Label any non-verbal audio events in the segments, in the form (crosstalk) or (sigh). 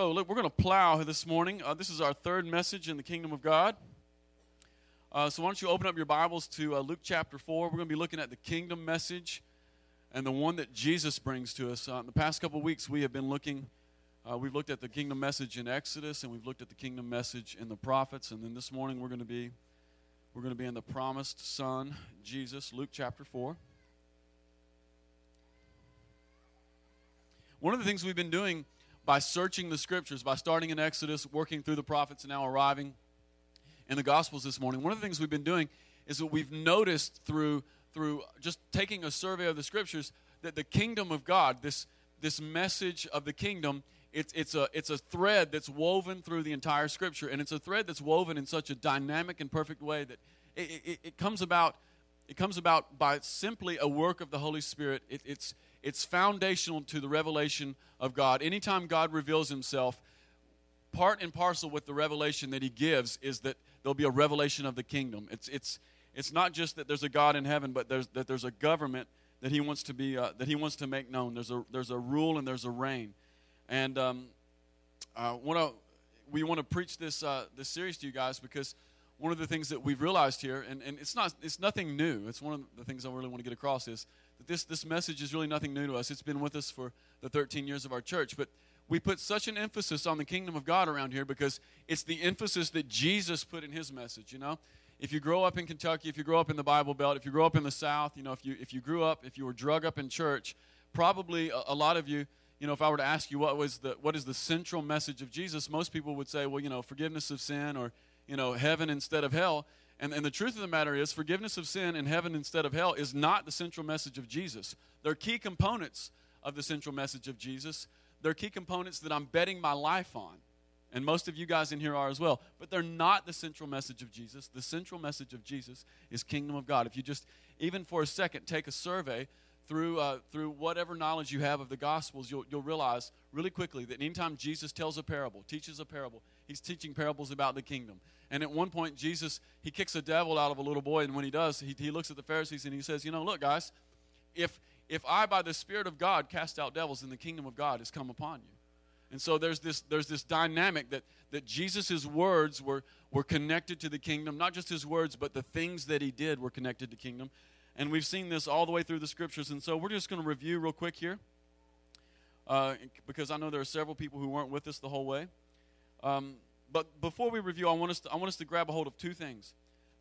So, look, we're going to plow this morning. Uh, this is our third message in the kingdom of God. Uh, so, why don't you open up your Bibles to uh, Luke chapter 4? We're going to be looking at the kingdom message and the one that Jesus brings to us. Uh, in the past couple weeks, we have been looking, uh, we've looked at the kingdom message in Exodus, and we've looked at the kingdom message in the prophets. And then this morning, we're going to be. We're going to be in the promised Son, Jesus, Luke chapter 4. One of the things we've been doing by searching the scriptures, by starting in Exodus, working through the prophets, and now arriving in the Gospels this morning, one of the things we've been doing is that we've noticed through, through just taking a survey of the scriptures that the kingdom of God, this, this message of the kingdom, it's, it's, a, it's a thread that's woven through the entire scripture. And it's a thread that's woven in such a dynamic and perfect way that it, it, it comes about it comes about by simply a work of the Holy Spirit. It, it's, it's foundational to the revelation of God. Anytime God reveals himself, part and parcel with the revelation that he gives is that there'll be a revelation of the kingdom. It's, it's, it's not just that there's a God in heaven, but there's, that there's a government that he wants to be uh, that he wants to make known. There's a there's a rule and there's a reign, and um, uh, wanna, we want to preach this uh, this series to you guys because one of the things that we've realized here, and, and it's not it's nothing new. It's one of the things I really want to get across is that this, this message is really nothing new to us. It's been with us for the 13 years of our church. But we put such an emphasis on the kingdom of God around here because it's the emphasis that Jesus put in his message, you know? If you grow up in Kentucky, if you grow up in the Bible Belt, if you grow up in the South, you know, if you, if you grew up, if you were drug up in church, probably a, a lot of you, you know, if I were to ask you what was the what is the central message of Jesus, most people would say, well, you know, forgiveness of sin or, you know, heaven instead of hell. And, and the truth of the matter is, forgiveness of sin and heaven instead of hell is not the central message of Jesus. They're key components of the central message of Jesus. They're key components that I'm betting my life on. And most of you guys in here are as well. But they're not the central message of Jesus. The central message of Jesus is kingdom of God. If you just, even for a second, take a survey through, uh, through whatever knowledge you have of the Gospels, you'll, you'll realize really quickly that anytime Jesus tells a parable, teaches a parable, he's teaching parables about the kingdom. And at one point, Jesus, he kicks a devil out of a little boy, and when he does, he, he looks at the Pharisees and he says, You know, look, guys, if, if I, by the Spirit of God, cast out devils, then the kingdom of God has come upon you. And so there's this, there's this dynamic that, that Jesus' words were, were connected to the kingdom. Not just his words, but the things that he did were connected to kingdom. And we've seen this all the way through the scriptures. And so we're just going to review real quick here. Uh, because I know there are several people who weren't with us the whole way. Um, but before we review, I want, us to, I want us to grab a hold of two things.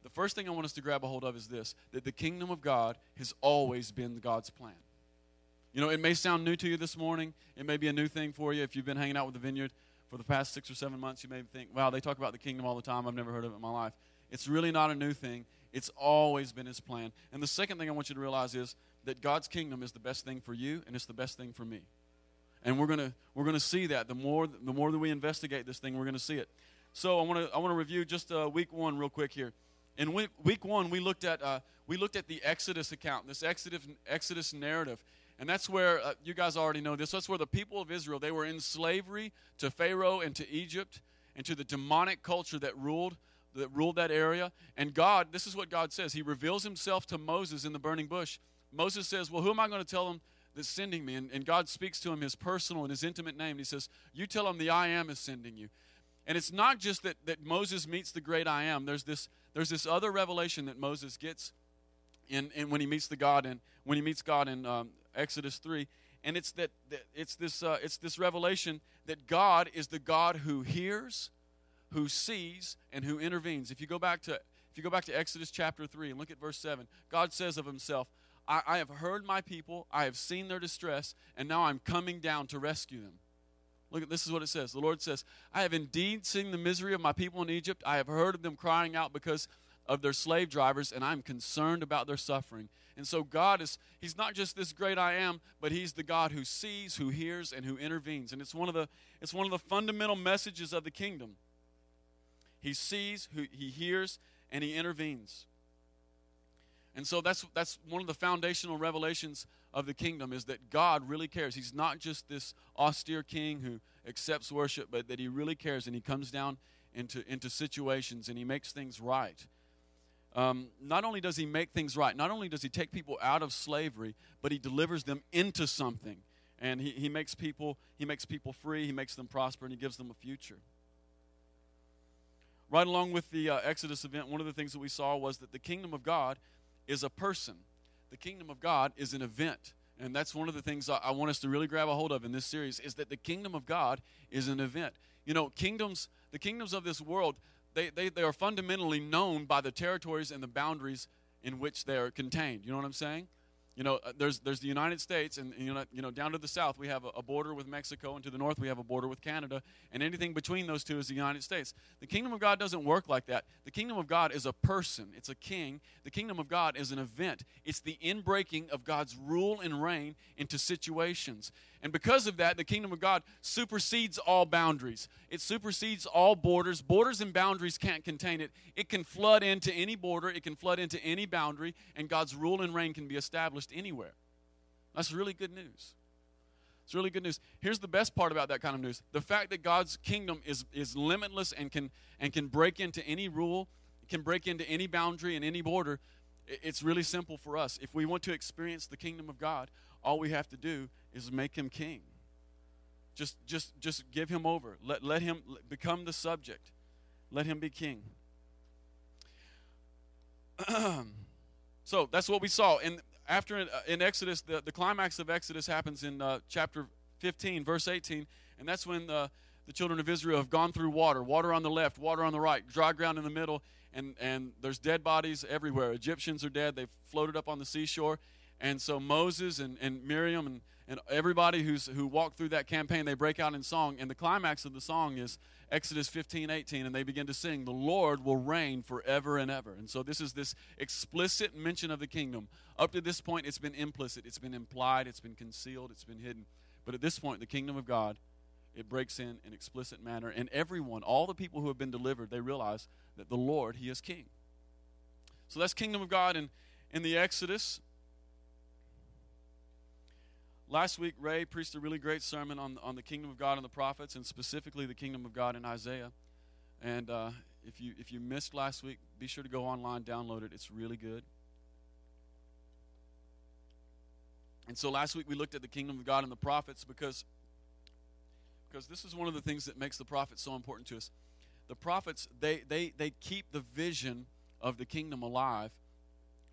The first thing I want us to grab a hold of is this that the kingdom of God has always been God's plan. You know, it may sound new to you this morning. It may be a new thing for you. If you've been hanging out with the vineyard for the past six or seven months, you may think, wow, they talk about the kingdom all the time. I've never heard of it in my life. It's really not a new thing, it's always been His plan. And the second thing I want you to realize is that God's kingdom is the best thing for you, and it's the best thing for me. And we're going to we're gonna see that. The more, the more that we investigate this thing, we're going to see it. So I want to I wanna review just uh, week one real quick here. In week, week one, we looked, at, uh, we looked at the Exodus account, this Exodus, Exodus narrative. And that's where, uh, you guys already know this, that's where the people of Israel, they were in slavery to Pharaoh and to Egypt and to the demonic culture that ruled that ruled that area. And God, this is what God says. He reveals himself to Moses in the burning bush. Moses says, Well, who am I going to tell him that's sending me. And, and God speaks to him his personal and his intimate name. He says, You tell him the I am is sending you. And it's not just that, that Moses meets the great I am. There's this, there's this other revelation that Moses gets in, in when he meets the God and when he meets God in um, Exodus 3. And it's that, that it's this uh, it's this revelation that God is the God who hears, who sees, and who intervenes. If you go back to if you go back to Exodus chapter 3 and look at verse 7, God says of himself, I, I have heard my people, I have seen their distress, and now I'm coming down to rescue them. Look at this is what it says. The Lord says, I have indeed seen the misery of my people in Egypt. I have heard of them crying out because of their slave drivers, and I'm concerned about their suffering. And so God is, He's not just this great I am, but He's the God who sees, who hears, and who intervenes. And it's one of the it's one of the fundamental messages of the kingdom. He sees, who he hears, and he intervenes. And so that's that's one of the foundational revelations of the kingdom is that God really cares. He's not just this austere king who accepts worship, but that he really cares and he comes down into into situations and he makes things right. Um, not only does he make things right, not only does he take people out of slavery, but he delivers them into something. and he, he makes people he makes people free, he makes them prosper, and he gives them a future. Right along with the uh, Exodus event, one of the things that we saw was that the kingdom of God is a person. The kingdom of God is an event. And that's one of the things I, want us to really grab a hold of in this series is that the kingdom of God is an event. You know, kingdoms, the kingdoms of this world, they, they, they are fundamentally known by the territories and the boundaries in which they are contained. You know what I'm saying? You know, uh, there's, there's the United States, and you know, you know, down to the south we have a, a, border with Mexico, and to the north we have a border with Canada, and anything between those two is the United States. The kingdom of God doesn't work like that. The kingdom of God is a person, it's a king. The kingdom of God is an event, it's the inbreaking of God's rule and reign into situations. And because of that, the kingdom of God supersedes all boundaries. It supersedes all borders. Borders and boundaries can't contain it. It can flood into any border, it can flood into any boundary, and God's rule and reign can be established anywhere. That's really good news. It's really good news. Here's the best part about that kind of news the fact that God's kingdom is, is limitless and can, and can break into any rule, can break into any boundary and any border. It's really simple for us. If we want to experience the kingdom of God, all we have to do is make him king. Just, just, just give him over. Let, let him become the subject. Let him be king. (clears throat) so that's what we saw. And after in, uh, in Exodus, the, the climax of Exodus happens in uh, chapter 15, verse 18. And that's when the, the children of Israel have gone through water water on the left, water on the right, dry ground in the middle. And, and there's dead bodies everywhere. Egyptians are dead. They've floated up on the seashore. And so Moses and, and Miriam and, and everybody who's, who walked through that campaign, they break out in song. And the climax of the song is Exodus 15, 18. And they begin to sing, The Lord will reign forever and ever. And so this is this explicit mention of the kingdom. Up to this point, it's been implicit, it's been implied, it's been concealed, it's been hidden. But at this point, the kingdom of God, it breaks in an explicit manner. And everyone, all the people who have been delivered, they realize that the Lord, He is King. So that's kingdom of God in, in the Exodus. Last week, Ray preached a really great sermon on, on the kingdom of God and the prophets, and specifically the kingdom of God in Isaiah. And uh, if, you, if you missed last week, be sure to go online, download it. It's really good. And so last week we looked at the kingdom of God and the prophets because, because this is one of the things that makes the prophets so important to us. The prophets, they, they, they keep the vision of the kingdom alive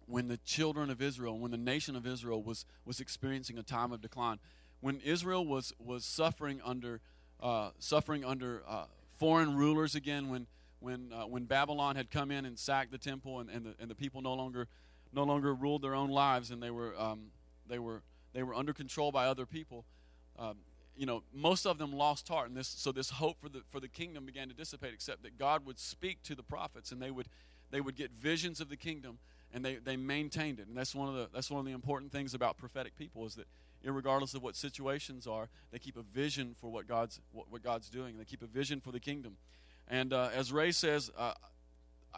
when the children of Israel, when the nation of Israel was, was experiencing a time of decline. When Israel was, was suffering under, uh, suffering under uh, foreign rulers again, when, when, uh, when Babylon had come in and sacked the temple and, and, the, and the people no longer, no longer ruled their own lives and they were, um, they were, they were under control by other people, um, you know, most of them lost heart. And this, so this hope for the, for the kingdom began to dissipate, except that God would speak to the prophets and they would, they would get visions of the kingdom and they, they maintained it. And that's one of the that's one of the important things about prophetic people is that regardless of what situations are, they keep a vision for what God's what, what God's doing. They keep a vision for the kingdom. And uh, as Ray says, uh,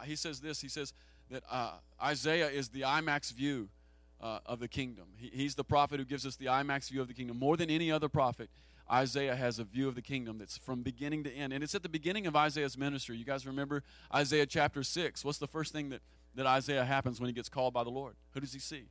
he says this. He says that uh, Isaiah is the IMAX view uh, of the kingdom. He, he's the prophet who gives us the IMAX view of the kingdom more than any other prophet. Isaiah has a view of the kingdom that's from beginning to end. And it's at the beginning of Isaiah's ministry. You guys remember Isaiah chapter 6. What's the first thing that that Isaiah happens when he gets called by the Lord. Who does he see?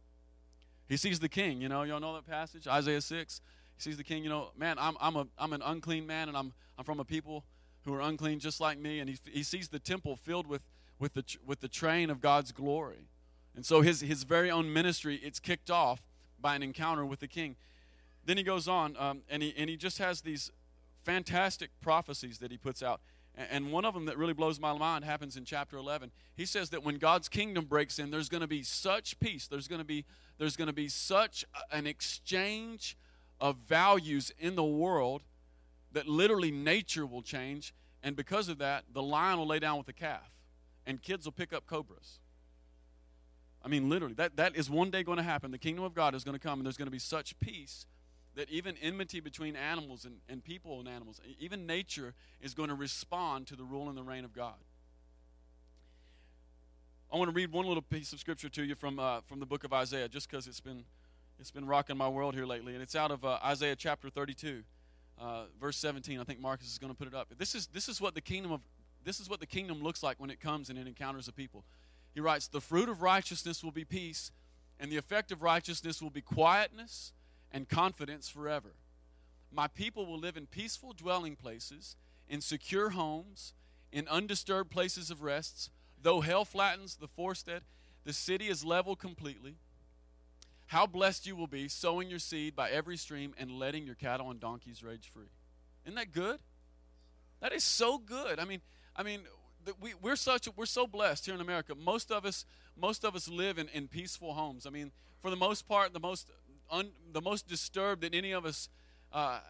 He sees the king. You know, y'all know that passage, Isaiah 6. He sees the king, you know, man, I'm, I'm, a, I'm an unclean man, and I'm, I'm from a people who are unclean just like me. And he, he sees the temple filled with, with, the, with the train of God's glory. And so his, his very own ministry, it's kicked off by an encounter with the king. Then he goes on, um, and, he, and he just has these fantastic prophecies that he puts out. And one of them that really blows my mind happens in chapter 11. He says that when God's kingdom breaks in, there's going to be such peace. There's going to be there's going to be such an exchange of values in the world that literally nature will change, and because of that, the lion will lay down with the calf, and kids will pick up cobras. I mean, literally, that, that is one day going to happen. The kingdom of God is going to come, and there's going to be such peace that even enmity between animals and, and people and animals, even nature is going to respond to the rule and the reign of God. I want to read one little piece of scripture to you from, uh, from the book of Isaiah, just because it's been, it's been rocking my world here lately. And it's out of uh, Isaiah chapter 32, uh, verse 17. I think Marcus is going to put it up. This is, this is what the kingdom of this is what the kingdom looks like when it comes and it encounters a people. He writes, The fruit of righteousness will be peace, and the effect of righteousness will be quietness and confidence forever. My people will live in peaceful dwelling places, in secure homes, in undisturbed places of rests. Though hell flattens the forested, the city is leveled completely. How blessed you will be, sowing your seed by every stream and letting your cattle and donkeys rage free. Isn't that good? That is so good. I mean, I mean, we, we're such we're so blessed here in America. Most of us most of us live in, in peaceful homes. I mean, for the most part, the most un, the most disturbed that any of us uh,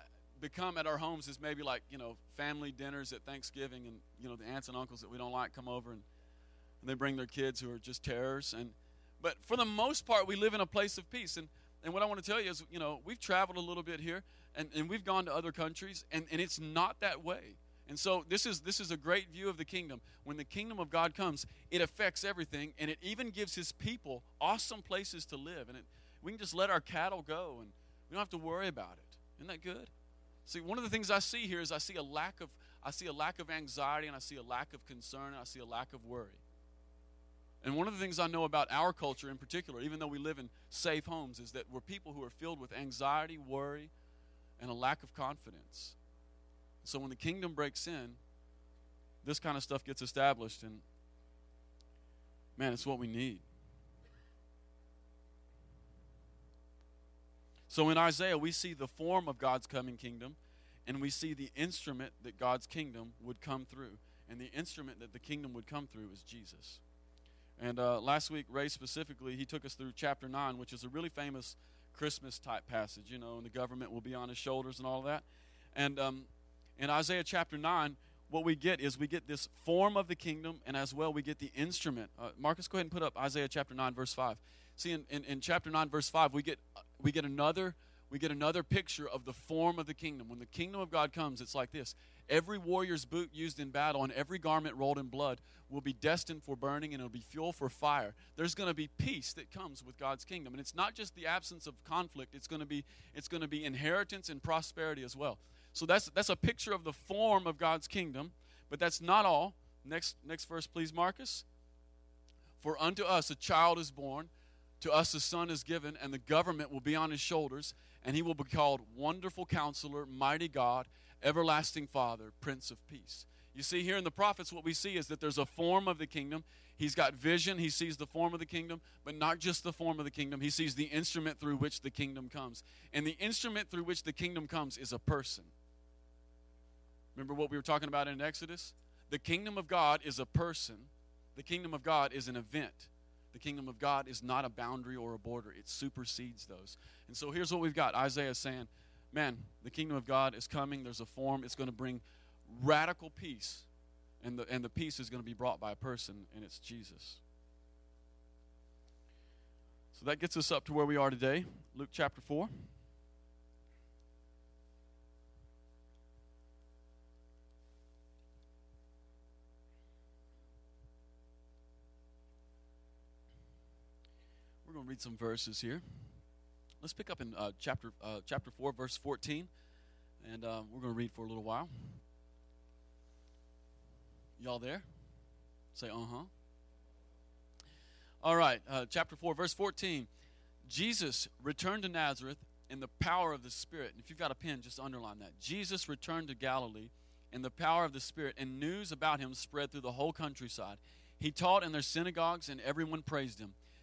become at our homes is maybe like you know family dinners at Thanksgiving, and you know the aunts and uncles that we don't like come over and, and they bring their kids who are just terrors. And but for the most part, we live in a place of peace. And and what I want to tell you is, you know, we've traveled a little bit here, and, and we've gone to other countries, and, and it's not that way. And so this is this is a great view of the kingdom. When the kingdom of God comes, it affects everything, and it even gives His people awesome places to live. And it, we can just let our cattle go, and we don't have to worry about it. Isn't that good? See, one of the things I see here is I see a lack of I see a lack of anxiety, and I see a lack of concern, and I see a lack of worry. And one of the things I know about our culture in particular, even though we live in safe homes, is that we're people who are filled with anxiety, worry, and a lack of confidence. So when the kingdom breaks in, this kind of stuff gets established, and man, it's what we need. So in Isaiah, we see the form of God's coming kingdom, and we see the instrument that God's kingdom would come through. And the instrument that the kingdom would come through is Jesus. And uh, last week, Ray specifically, he took us through chapter 9, which is a really famous Christmas type passage, you know, and the government will be on his shoulders and all that. And um, in Isaiah chapter 9, what we get is we get this form of the kingdom, and as well, we get the instrument. Uh, Marcus, go ahead and put up Isaiah chapter 9, verse 5. See, in, in, in chapter 9, verse 5, we get, we get another we get another picture of the form of the kingdom. When the kingdom of God comes, it's like this every warrior's boot used in battle and every garment rolled in blood will be destined for burning and it'll be fuel for fire. There's going to be peace that comes with God's kingdom. And it's not just the absence of conflict, it's going to be it's going to be inheritance and prosperity as well. So that's that's a picture of the form of God's kingdom, but that's not all. Next next verse please Marcus. For unto us a child is born, to us a son is given, and the government will be on his shoulders, and he will be called Wonderful Counselor, Mighty God, Everlasting Father, Prince of Peace. You see, here in the prophets, what we see is that there's a form of the kingdom. He's got vision. He sees the form of the kingdom, but not just the form of the kingdom. He sees the instrument through which the kingdom comes. And the instrument through which the kingdom comes is a person. Remember what we were talking about in Exodus? The kingdom of God is a person, the kingdom of God is an event. The kingdom of God is not a boundary or a border, it supersedes those. And so here's what we've got Isaiah saying, Man, the kingdom of God is coming. There's a form, it's going to bring radical peace. And the, and the peace is going to be brought by a person, and it's Jesus. So that gets us up to where we are today. Luke chapter 4. Going to read some verses here. Let's pick up in uh, chapter uh, chapter four, verse fourteen, and uh, we're going to read for a little while. Y'all there? Say uh huh. All right, uh, chapter four, verse fourteen. Jesus returned to Nazareth in the power of the Spirit. And if you've got a pen, just underline that. Jesus returned to Galilee in the power of the Spirit, and news about him spread through the whole countryside. He taught in their synagogues, and everyone praised him.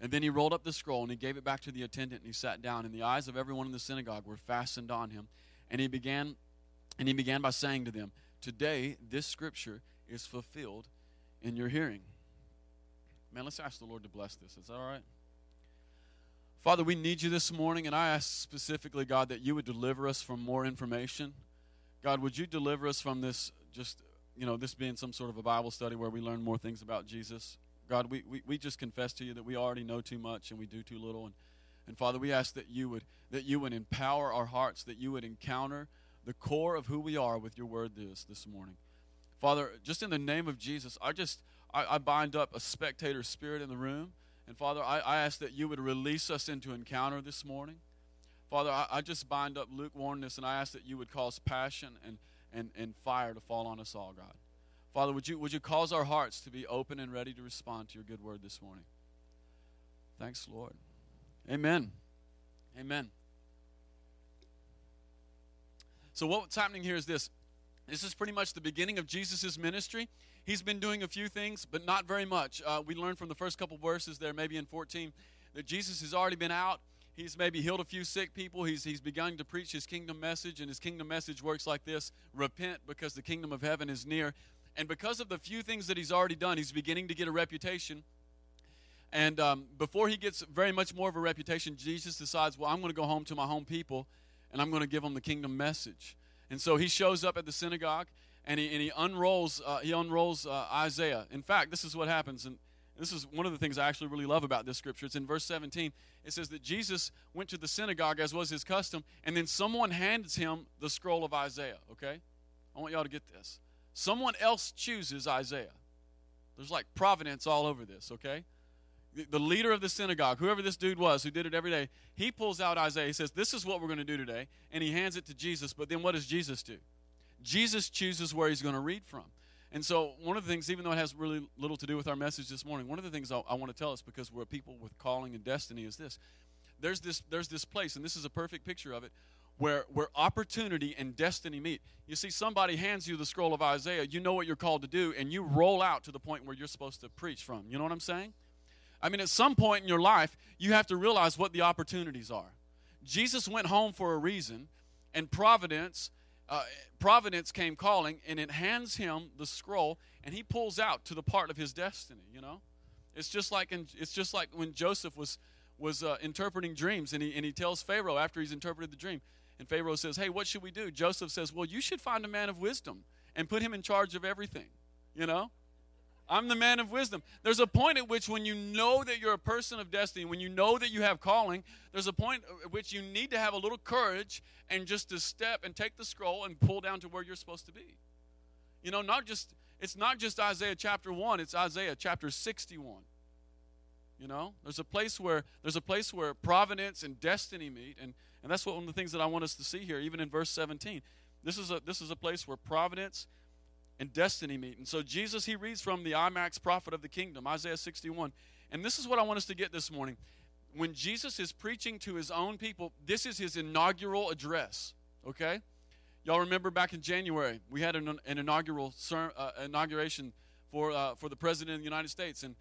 And then he rolled up the scroll and he gave it back to the attendant and he sat down. And the eyes of everyone in the synagogue were fastened on him. And he began and he began by saying to them, Today this scripture is fulfilled in your hearing. Man, let's ask the Lord to bless this. Is that all right? Father, we need you this morning, and I ask specifically, God, that you would deliver us from more information. God, would you deliver us from this just, you know, this being some sort of a Bible study where we learn more things about Jesus? God, we, we, we just confess to you that we already know too much and we do too little. And, and Father, we ask that you would that you would empower our hearts, that you would encounter the core of who we are with your word this this morning. Father, just in the name of Jesus, I just I, I bind up a spectator spirit in the room. And Father, I, I ask that you would release us into encounter this morning. Father, I, I just bind up lukewarmness and I ask that you would cause passion and, and, and fire to fall on us all, God. Father, would you, would you cause our hearts to be open and ready to respond to your good word this morning? Thanks, Lord. Amen. Amen. So, what's happening here is this this is pretty much the beginning of Jesus' ministry. He's been doing a few things, but not very much. Uh, we learned from the first couple verses there, maybe in 14, that Jesus has already been out. He's maybe healed a few sick people. He's, he's begun to preach his kingdom message, and his kingdom message works like this Repent because the kingdom of heaven is near. And because of the few things that he's already done, he's beginning to get a reputation. And um, before he gets very much more of a reputation, Jesus decides, well, I'm going to go home to my home people and I'm going to give them the kingdom message. And so he shows up at the synagogue and he, and he unrolls, uh, he unrolls uh, Isaiah. In fact, this is what happens. And this is one of the things I actually really love about this scripture. It's in verse 17. It says that Jesus went to the synagogue as was his custom, and then someone hands him the scroll of Isaiah, okay? I want y'all to get this. Someone else chooses Isaiah. There's like providence all over this, okay? the leader of the synagogue, whoever this dude was who did it every day, he pulls out Isaiah. He says, This is what we're going to do today. And he hands it to Jesus. But then what does Jesus do? Jesus chooses where he's going to read from. And so, one of the things, even though it has really little to do with our message this morning, one of the things I, I want to tell us because we're people with calling and destiny is this. There's this, there's this place, and this is a perfect picture of it, where, where opportunity and destiny meet. You see, somebody hands you the scroll of Isaiah, you know what you're called to do, and you roll out to the point where you're supposed to preach from. You know what I'm saying? I mean, at some point in your life, you have to realize what the opportunities are. Jesus went home for a reason, and providence, uh, providence came calling, and it hands him the scroll, and he pulls out to the part of his destiny. You know, it's just like in, it's just like when Joseph was was uh, interpreting dreams, and he and he tells Pharaoh after he's interpreted the dream, and Pharaoh says, "Hey, what should we do?" Joseph says, "Well, you should find a man of wisdom and put him in charge of everything." You know, I'm the man of wisdom. There's a point at which, when you know that you're a person of destiny, when you know that you have calling, there's a point at which you need to have a little courage and just to step and take the scroll and pull down to where you're supposed to be. You know, not just it's not just Isaiah chapter 1, it's Isaiah chapter 61. You know, there's a place where there's a place where providence and destiny meet, and, and that's what one of the things that I want us to see here, even in verse 17. This is a this is a place where providence and destiny meet. And so Jesus, he reads from the IMAX prophet of the kingdom, Isaiah 61. And this is what I want us to get this morning. When Jesus is preaching to his own people, this is his inaugural address, okay? Y'all remember back in January, we had an, an inaugural uh, inauguration for, uh, for the President of the United States. And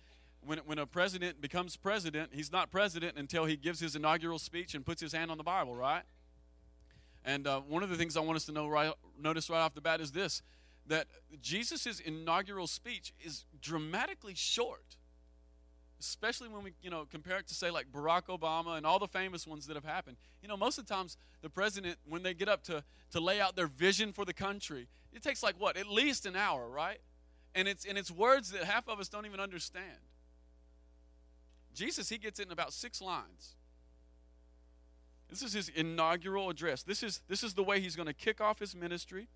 when, when a president becomes president, he's not president until he gives his inaugural speech and puts his hand on the Bible, right? And uh, one of the things I want us to know right, notice right off the bat is this that Jesus' inaugural speech is dramatically short, especially when we you know compare it to say like Barack Obama and all the famous ones that have happened. You know, most of the times the president, when they get up to to lay out their vision for the country, it takes like what at least an hour, right? And it's and it's words that half of us don't even understand. Jesus, he gets it in about six lines. This is his inaugural address. This is this is the way he's going to kick off his ministry.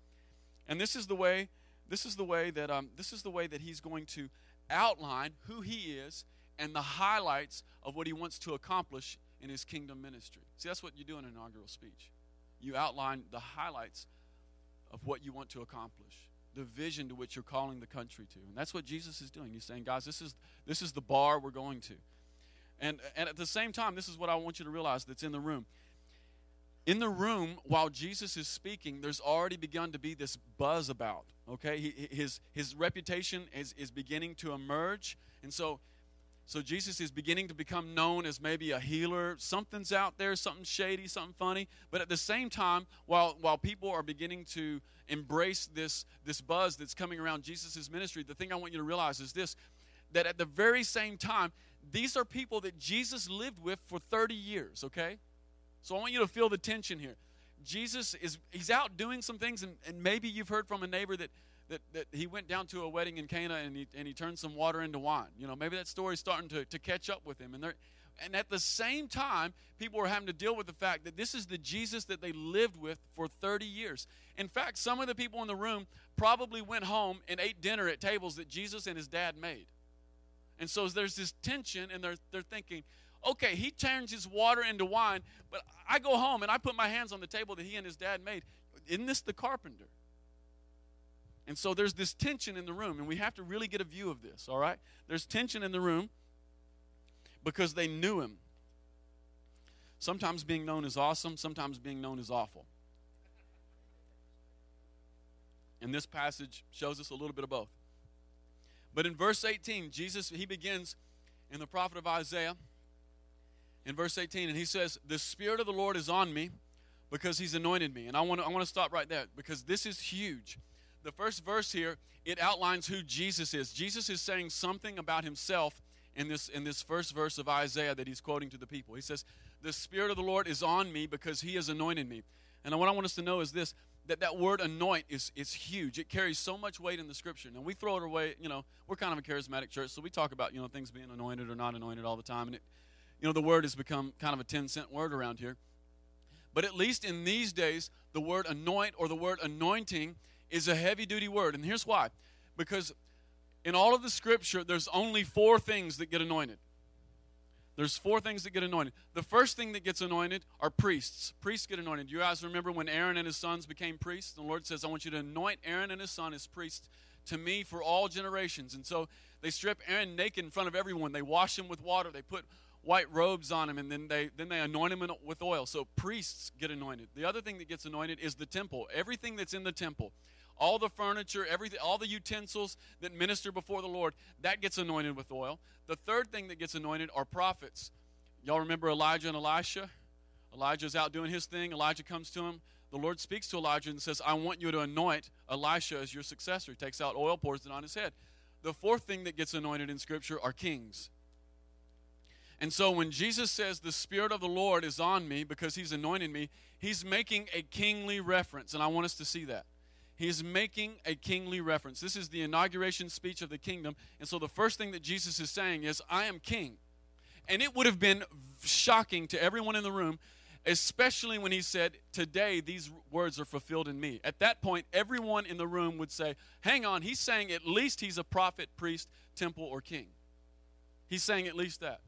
And this is the way, this is the way that um, this is the way that he's going to outline who he is and the highlights of what he wants to accomplish in his kingdom ministry. See, that's what you do in an inaugural speech. You outline the highlights of what you want to accomplish, the vision to which you're calling the country to. And that's what Jesus is doing. He's saying, guys, this is this is the bar we're going to. And and at the same time, this is what I want you to realize that's in the room in the room while Jesus is speaking, there's already begun to be this buzz about. Okay, he, his his reputation is is beginning to emerge, and so so Jesus is beginning to become known as maybe a healer. Something's out there, something shady, something funny. But at the same time, while while people are beginning to embrace this this buzz that's coming around Jesus' ministry, the thing I want you to realize is this: that at the very same time, these are people that Jesus lived with for 30 years. Okay so I want you to feel the tension here. Jesus is he's out doing some things, and, and maybe you've heard from a neighbor that, that, that he went down to a wedding in Cana and he, and he turned some water into wine. You know, maybe that story's starting to, to catch up with him. And, they And at the same time, people were having to deal with the fact that this is the Jesus that they lived with for 30 years. In fact, some of the people in the room probably went home and ate dinner at tables that Jesus and his dad made. And so there's this tension, and they're, they're thinking, okay, he turns his water into wine, but I go home and I put my hands on the table that he and his dad made. Isn't this the carpenter? And so there's this tension in the room, and we have to really get a view of this, all right? There's tension in the room because they knew him. Sometimes being known is awesome, sometimes being known is awful. And this passage shows us a little bit of both. But in verse 18, Jesus, he begins in the prophet of Isaiah, in verse 18, and he says, The Spirit of the Lord is on me because he's anointed me. And I want to, I want to stop right there because this is huge. The first verse here, it outlines who Jesus is. Jesus is saying something about himself in this, in this first verse of Isaiah that he's quoting to the people. He says, The Spirit of the Lord is on me because he has anointed me. And what I want us to know is this that that word anoint is, is huge. It carries so much weight in the scripture. Now we throw it away, you know, we're kind of a charismatic church, so we talk about, you know, things being anointed or not anointed all the time. And it, you know, the word has become kind of a 10 cent word around here. But at least in these days, the word anoint or the word anointing is a heavy duty word. And here's why. Because in all of the scripture, there's only four things that get anointed. There's four things that get anointed. The first thing that gets anointed are priests. Priests get anointed. You guys remember when Aaron and his sons became priests? The Lord says, I want you to anoint Aaron and his son as priests to me for all generations. And so they strip Aaron naked in front of everyone. They wash him with water. They put white robes on him, and then they then they anoint him with oil. So priests get anointed. The other thing that gets anointed is the temple. Everything that's in the temple all the furniture, everything, all the utensils that minister before the Lord, that gets anointed with oil. The third thing that gets anointed are prophets. Y'all remember Elijah and Elisha? Elijah's out doing his thing. Elijah comes to him. The Lord speaks to Elijah and says, I want you to anoint Elisha as your successor. He takes out oil, pours it on his head. The fourth thing that gets anointed in Scripture are kings. And so when Jesus says, The Spirit of the Lord is on me because he's anointed me, he's making a kingly reference. And I want us to see that. He is making a kingly reference. This is the inauguration speech of the kingdom. And so the first thing that Jesus is saying is, I am king. And it would have been shocking to everyone in the room, especially when he said, Today these words are fulfilled in me. At that point, everyone in the room would say, Hang on, he's saying at least he's a prophet, priest, temple, or king. He's saying at least that.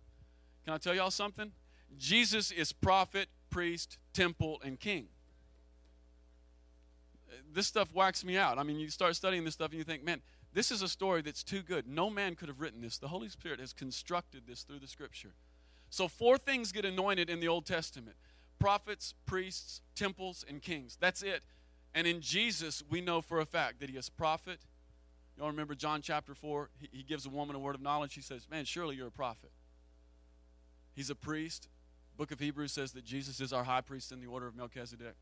Can I tell y'all something? Jesus is prophet, priest, temple, and king this stuff whacks me out. I mean, you start studying this stuff and you think, man, this is a story that's too good. No man could have written this. The Holy Spirit has constructed this through the scripture. So, four things get anointed in the Old Testament prophets, priests, temples, and kings. That's it. And in Jesus, we know for a fact that he is a prophet. Y'all remember John chapter 4? He, he gives a woman a word of knowledge. He says, Man, surely you're a prophet. He's a priest. Book of Hebrews says that Jesus is our high priest in the order of Melchizedek.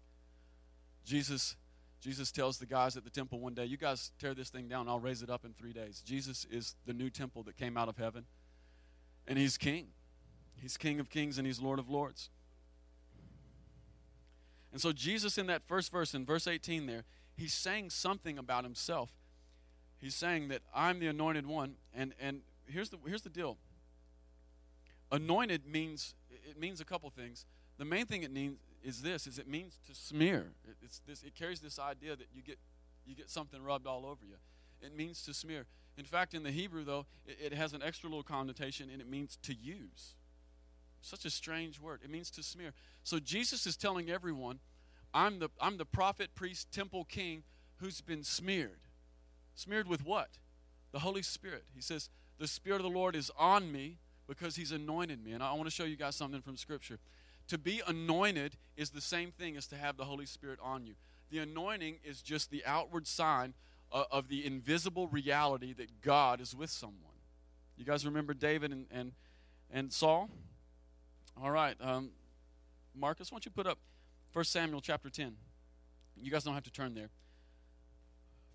Jesus Jesus tells the guys at the temple one day, You guys tear this thing down, I'll raise it up in three days. Jesus is the new temple that came out of heaven, and he's king. He's King of kings and he's Lord of lords. And so, Jesus, in that first verse, in verse 18 there, he's saying something about himself. He's saying that I'm the anointed one. And, and here's, the, here's the deal anointed means, it means a couple things. The main thing it means, is this is it means to smear. It, it's this it carries this idea that you get you get something rubbed all over you. It means to smear. In fact in the hebrew though it, it has an extra little connotation and it means to use. Such a strange word. It means to smear. So jesus is telling everyone i'm the i'm the prophet priest temple king who's been smeared. Smeared with what? The holy spirit. He says the spirit of the lord is on me because he's anointed me. And i want to show you guys something from scripture to be anointed is the same thing as to have the Holy Spirit on you. The anointing is just the outward sign of, of the invisible reality that God is with someone. You guys remember David and, and, and Saul? All right. Um, Marcus, why don't you put up 1 Samuel chapter 10? You guys don't have to turn there.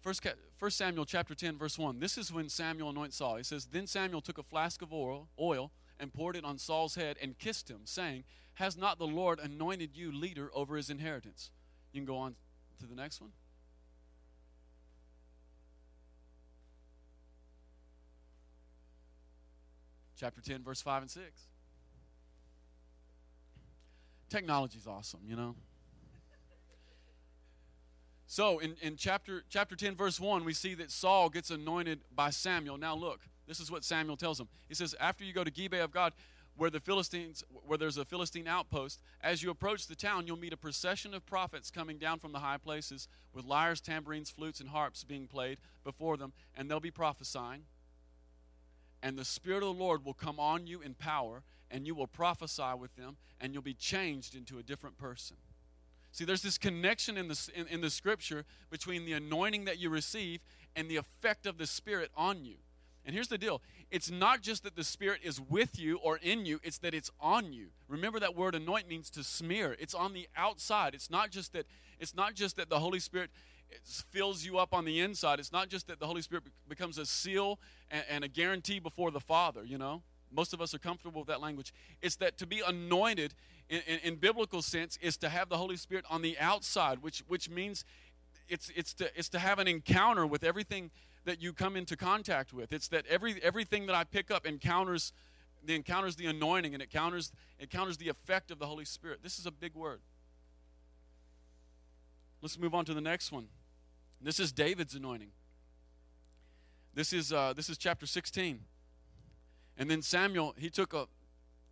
First, First Samuel chapter 10, verse 1. This is when Samuel anoints Saul. He says, Then Samuel took a flask of oil, oil and poured it on Saul's head and kissed him, saying, has not the Lord anointed you leader over his inheritance? You can go on to the next one. Chapter 10, verse 5 and 6. Technology's awesome, you know? So in, in chapter chapter 10, verse 1, we see that Saul gets anointed by Samuel. Now look, this is what Samuel tells him. He says, After you go to Gibeah of God, where the Philistines where there's a Philistine outpost, as you approach the town, you'll meet a procession of prophets coming down from the high places with lyres, tambourines, flutes, and harps being played before them, and they'll be prophesying. And the Spirit of the Lord will come on you in power, and you will prophesy with them, and you'll be changed into a different person. See, there's this connection in the, in, in the scripture between the anointing that you receive and the effect of the Spirit on you. And here's the deal it's not just that the Spirit is with you or in you, it's that it's on you. Remember that word anoint means to smear. It's on the outside. It's not just that it's not just that the Holy Spirit fills you up on the inside. It's not just that the Holy Spirit becomes a seal and, and a guarantee before the Father, you know. Most of us are comfortable with that language. It's that to be anointed in, in, in, biblical sense is to have the Holy Spirit on the outside, which, which means it's, it's, to, it's to have an encounter with everything that you come into contact with. It's that every, everything that I pick up encounters the encounters the anointing and it encounters, it encounters the effect of the Holy Spirit. This is a big word. Let's move on to the next one. This is David's anointing. This is, uh, this is chapter 16. And then Samuel, he took a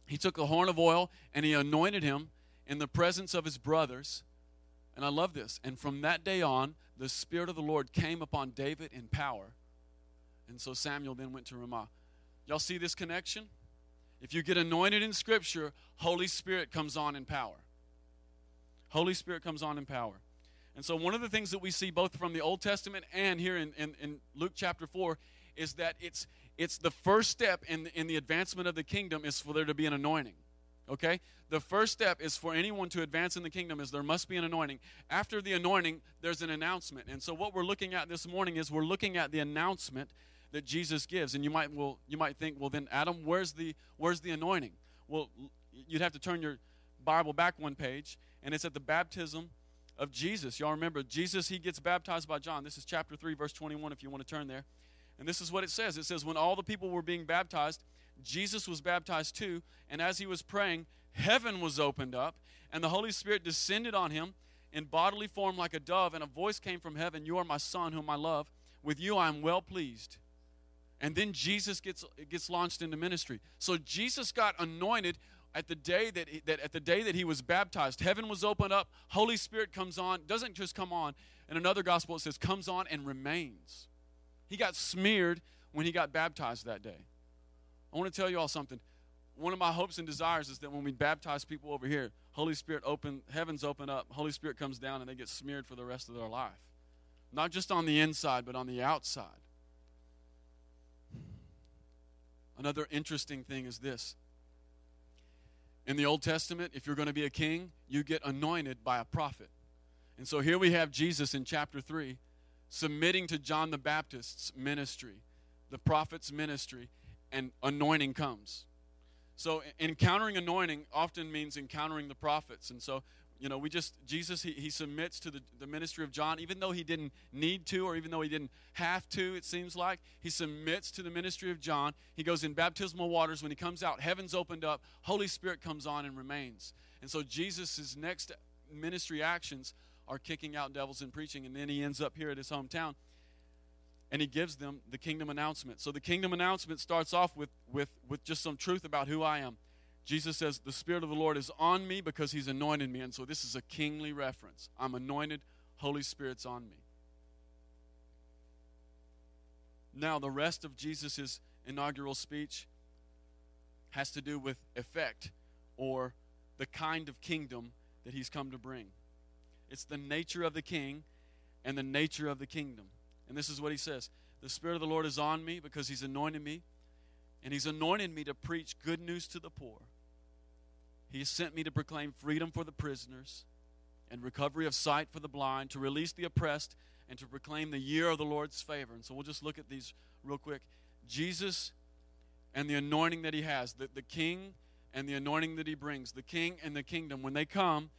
he took a horn of oil and he anointed him in the presence of his brothers. And I love this. And from that day on, the Spirit of the Lord came upon David in power. And so Samuel then went to Ramah. Y'all see this connection? If you get anointed in Scripture, Holy Spirit comes on in power. Holy Spirit comes on in power. And so, one of the things that we see both from the Old Testament and here in, in, in Luke chapter 4 is that it's, it's the first step in, in the advancement of the kingdom is for there to be an anointing okay? The first step is for anyone to advance in the kingdom is there must be an anointing. After the anointing there's an announcement. And so what we're looking at this morning is we're looking at the announcement that jesus gives. And you might well you might think well then adam where's the where's the anointing? Well you'd have to turn your bible back one page and it's at the baptism of jesus. Y'all remember jesus he gets baptized by john. This is chapter 3 verse 21 if you want to turn there. And this is what it says. It says, When all the people were being baptized, Jesus was baptized too. And as he was praying, heaven was opened up, and the Holy Spirit descended on him in bodily form like a dove. And a voice came from heaven You are my son, whom I love. With you I am well pleased. And then Jesus gets, gets launched into ministry. So Jesus got anointed at the day that, he, that at the day that he was baptized heaven was opened up holy spirit comes on doesn't just come on in another gospel it says comes on and remains he got smeared when he got baptized that day. I want to tell you all something. One of my hopes and desires is that when we baptize people over here, Holy Spirit open, heavens open up, Holy Spirit comes down, and they get smeared for the rest of their life. Not just on the inside, but on the outside. Another interesting thing is this. In the Old Testament, if you're going to be a king, you get anointed by a prophet. And so here we have Jesus in chapter 3 submitting to John the Baptist's ministry, the prophet's ministry, and anointing comes. So, encountering anointing often means encountering the prophets. And so, you know, we just, Jesus, he, he submits to the, the ministry of John, even though he didn't need to, or even though he didn't have to, it seems like. He submits to the ministry of John. He goes in baptismal waters. When he comes out, heaven's opened up, Holy Spirit comes on and remains. And so, Jesus' next ministry actions are kicking out devils and preaching. And then he ends up here at his hometown and he gives them the kingdom announcement. So the kingdom announcement starts off with, with, with just some truth about who I am. Jesus says, The Spirit of the Lord is on me because he's anointed me. And so this is a kingly reference. I'm anointed, Holy Spirit's on me. Now, the rest of Jesus' inaugural speech has to do with effect or the kind of kingdom that he's come to bring. It's the nature of the king and the nature of the kingdom. And this is what he says The Spirit of the Lord is on me because he's anointed me, and he's anointed me to preach good news to the poor. He has sent me to proclaim freedom for the prisoners and recovery of sight for the blind, to release the oppressed, and to proclaim the year of the Lord's favor. And so we'll just look at these real quick. Jesus and the anointing that he has, the, the king and the anointing that he brings, the king and the kingdom, when they come,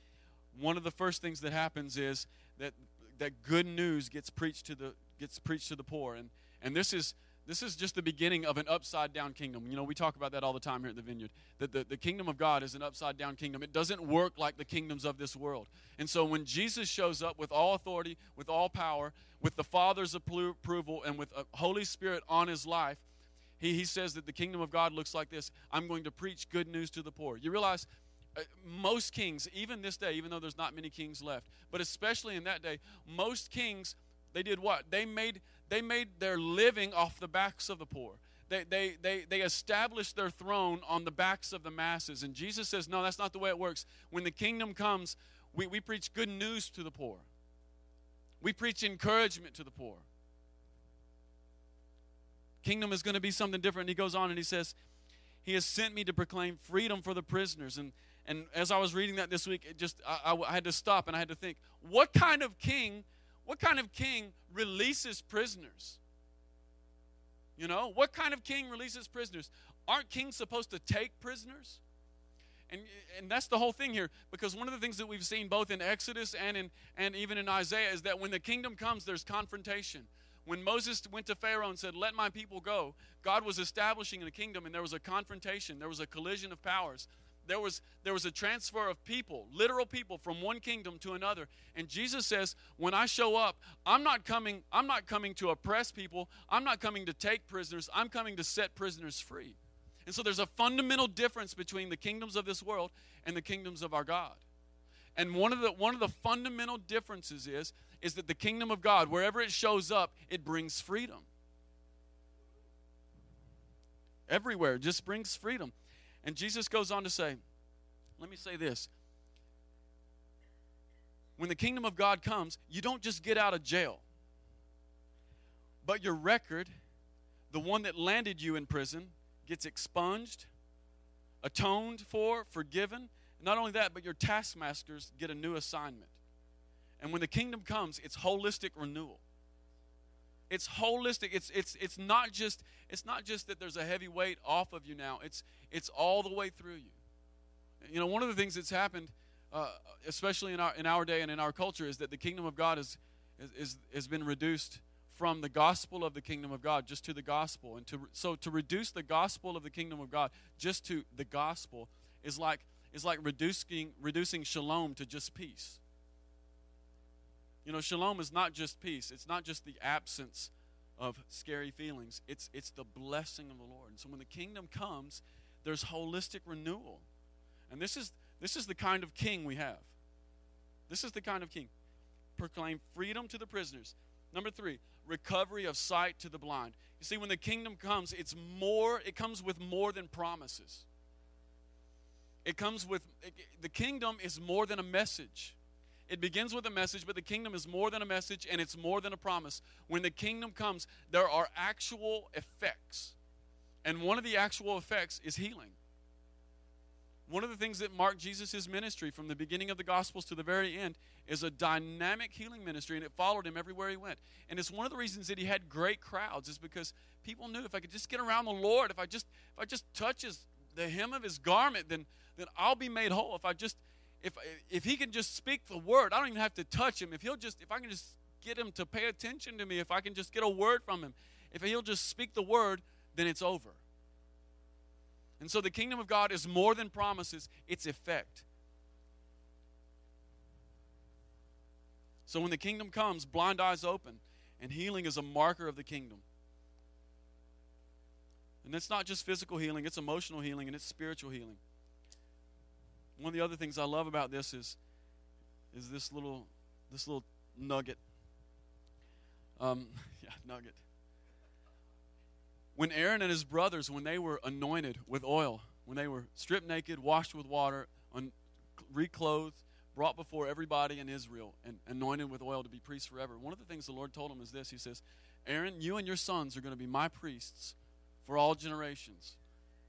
one of the first things that happens is that that good news gets preached to the gets preached to the poor and and this is this is just the beginning of an upside down kingdom. You know, we talk about that all the time here at the vineyard. That the, the kingdom of God is an upside down kingdom. It doesn't work like the kingdoms of this world. And so when Jesus shows up with all authority, with all power, with the Father's approval, and with a Holy Spirit on his life, he, he says that the kingdom of God looks like this I'm going to preach good news to the poor. You realize uh, most kings, even this day, even though there's not many kings left, but especially in that day, most kings, they did what? They made they made their living off the backs of the poor. They, they, they, they established their throne on the backs of the masses. And Jesus says, no, that's not the way it works. When the kingdom comes, we, we preach good news to the poor, we preach encouragement to the poor. Kingdom is going to be something different. And he goes on and he says, He has sent me to proclaim freedom for the prisoners. And, and as I was reading that this week, it just I, I, I had to stop and I had to think, what kind of king what kind of king releases prisoners? You know, what kind of king releases prisoners? Aren't kings supposed to take prisoners? And, and that's the whole thing here because one of the things that we've seen both in Exodus and, in, and even in Isaiah is that when the kingdom comes, there's confrontation. When Moses went to Pharaoh and said, Let my people go, God was establishing a kingdom and there was a confrontation, there was a collision of powers there was there was a transfer of people literal people from one kingdom to another. And jesus says when i show up i'm not coming i'm not coming to oppress people. I'm not coming to take prisoners. I'm coming to set prisoners free. And so there's a fundamental difference between the kingdoms of this world and the kingdoms of our god. And one of the one of the fundamental differences is is that the kingdom of god wherever it shows up it brings freedom. Everywhere it just brings freedom and Jesus goes on to say, let me say this. When the kingdom of God comes, you don't just get out of jail, but your record, the one that landed you in prison, gets expunged, atoned for, forgiven. Not only that, but your taskmasters get a new assignment. And when the kingdom comes, it's holistic renewal. It's holistic. It's it's it's not just it's not just that there's a heavy weight off of you now. It's it's all the way through you. You know, one of the things that's happened, uh, especially in our in our day and in our culture, is that the kingdom of God is, is, is has been reduced from the gospel of the kingdom of God just to the gospel, and to so to reduce the gospel of the kingdom of God just to the gospel is like is like reducing reducing shalom to just peace. You know, shalom is not just peace. It's not just the absence of scary feelings. It's it's the blessing of the Lord. And so when the kingdom comes, there's holistic renewal. And this is this is the kind of king we have. This is the kind of king. Proclaim freedom to the prisoners. Number 3, recovery of sight to the blind. You see when the kingdom comes, it's more it comes with more than promises. It comes with it, the kingdom is more than a message. It begins with a message, but the kingdom is more than a message and it's more than a promise. When the kingdom comes, there are actual effects. And one of the actual effects is healing. One of the things that marked Jesus' ministry from the beginning of the Gospels to the very end is a dynamic healing ministry, and it followed him everywhere he went. And it's one of the reasons that he had great crowds, is because people knew if I could just get around the Lord, if I just if I just touch his the hem of his garment, then then I'll be made whole. If I just if if he can just speak the word, I don't even have to touch him. If he'll just if I can just get him to pay attention to me, if I can just get a word from him, if he'll just speak the word, then it's over. And so the kingdom of God is more than promises, it's effect. So when the kingdom comes, blind eyes open, and healing is a marker of the kingdom. And it's not just physical healing, it's emotional healing and it's spiritual healing. One of the other things I love about this is, is this little this little nugget. Um, (laughs) yeah, nugget. When Aaron and his brothers, when they were anointed with oil, when they were stripped naked, washed with water, un- reclothed, brought before everybody in Israel, and anointed with oil to be priests forever, one of the things the Lord told them is this He says, Aaron, you and your sons are going to be my priests for all generations.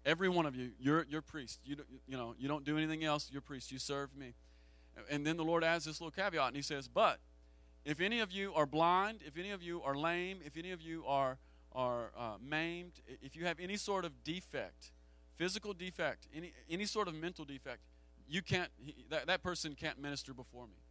Every one of you, you're, you're priest. You, you know, you don't do anything else. You're priest. You serve me. And then the Lord adds this little caveat, and He says, But if any of you are blind, if any of you are lame, if any of you are, are uh, maimed, if you have any sort of defect, physical defect, any, any sort of mental defect, you can't, he, that, that person can't minister before me.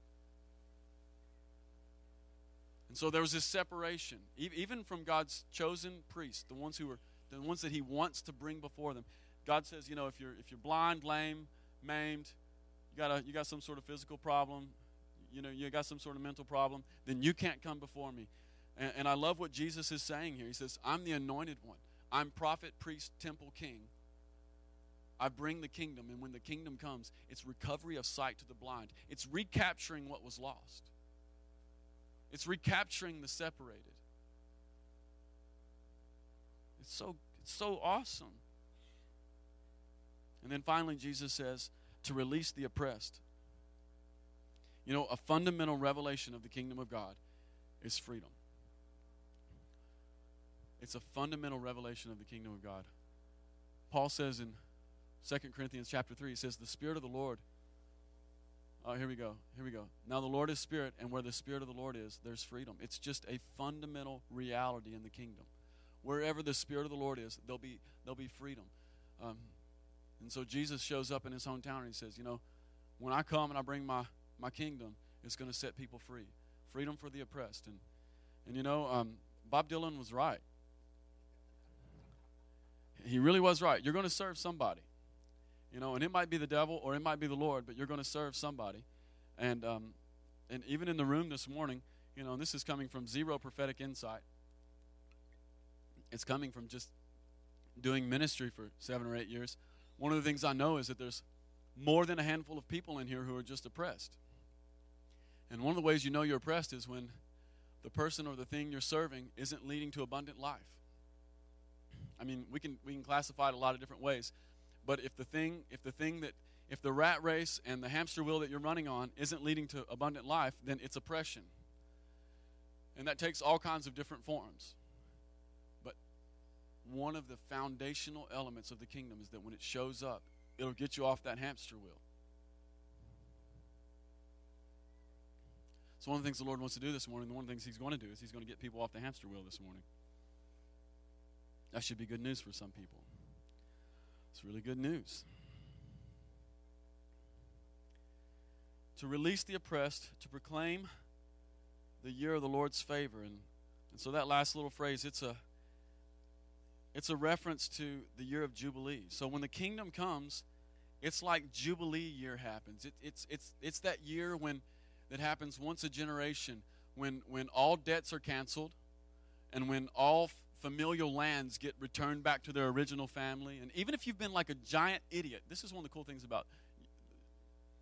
And so there was this separation, even from God's chosen priests, the ones who were the ones that He wants to bring before them. God says, you know, if you're if you're blind, lame, maimed, you got a you got some sort of physical problem, you know, you got some sort of mental problem, then you can't come before me. And, and I love what Jesus is saying here. He says, I'm the anointed one. I'm prophet, priest, temple, king. I bring the kingdom, and when the kingdom comes, it's recovery of sight to the blind. It's recapturing what was lost. It's recapturing the separated. It's so it's so awesome. And then finally Jesus says to release the oppressed. You know, a fundamental revelation of the kingdom of God is freedom. It's a fundamental revelation of the kingdom of God. Paul says in 2 Corinthians chapter 3, he says, The Spirit of the Lord. Oh, here we go. Here we go. Now, the Lord is Spirit, and where the Spirit of the Lord is, there's freedom. It's just a fundamental reality in the kingdom. Wherever the Spirit of the Lord is, there'll be, there'll be freedom. Um, and so Jesus shows up in his hometown and he says, You know, when I come and I bring my, my kingdom, it's going to set people free. Freedom for the oppressed. And, and you know, um, Bob Dylan was right. He really was right. You're going to serve somebody. You know, and it might be the devil or it might be the Lord, but you're going to serve somebody. And um, and even in the room this morning, you know, and this is coming from zero prophetic insight. It's coming from just doing ministry for seven or eight years. One of the things I know is that there's more than a handful of people in here who are just oppressed. And one of the ways you know you're oppressed is when the person or the thing you're serving isn't leading to abundant life. I mean, we can we can classify it a lot of different ways, but if the thing if the thing that if the rat race and the hamster wheel that you're running on isn't leading to abundant life, then it's oppression. And that takes all kinds of different forms. One of the foundational elements of the kingdom is that when it shows up, it'll get you off that hamster wheel. So, one of the things the Lord wants to do this morning, one of the things He's going to do is He's going to get people off the hamster wheel this morning. That should be good news for some people. It's really good news. To release the oppressed, to proclaim the year of the Lord's favor. And, and so that last little phrase, it's a it's a reference to the year of Jubilee. So when the kingdom comes, it's like Jubilee year happens. It, it's, it's, it's that year when that happens once a generation when, when all debts are canceled and when all familial lands get returned back to their original family. And even if you've been like a giant idiot, this is one of the cool things about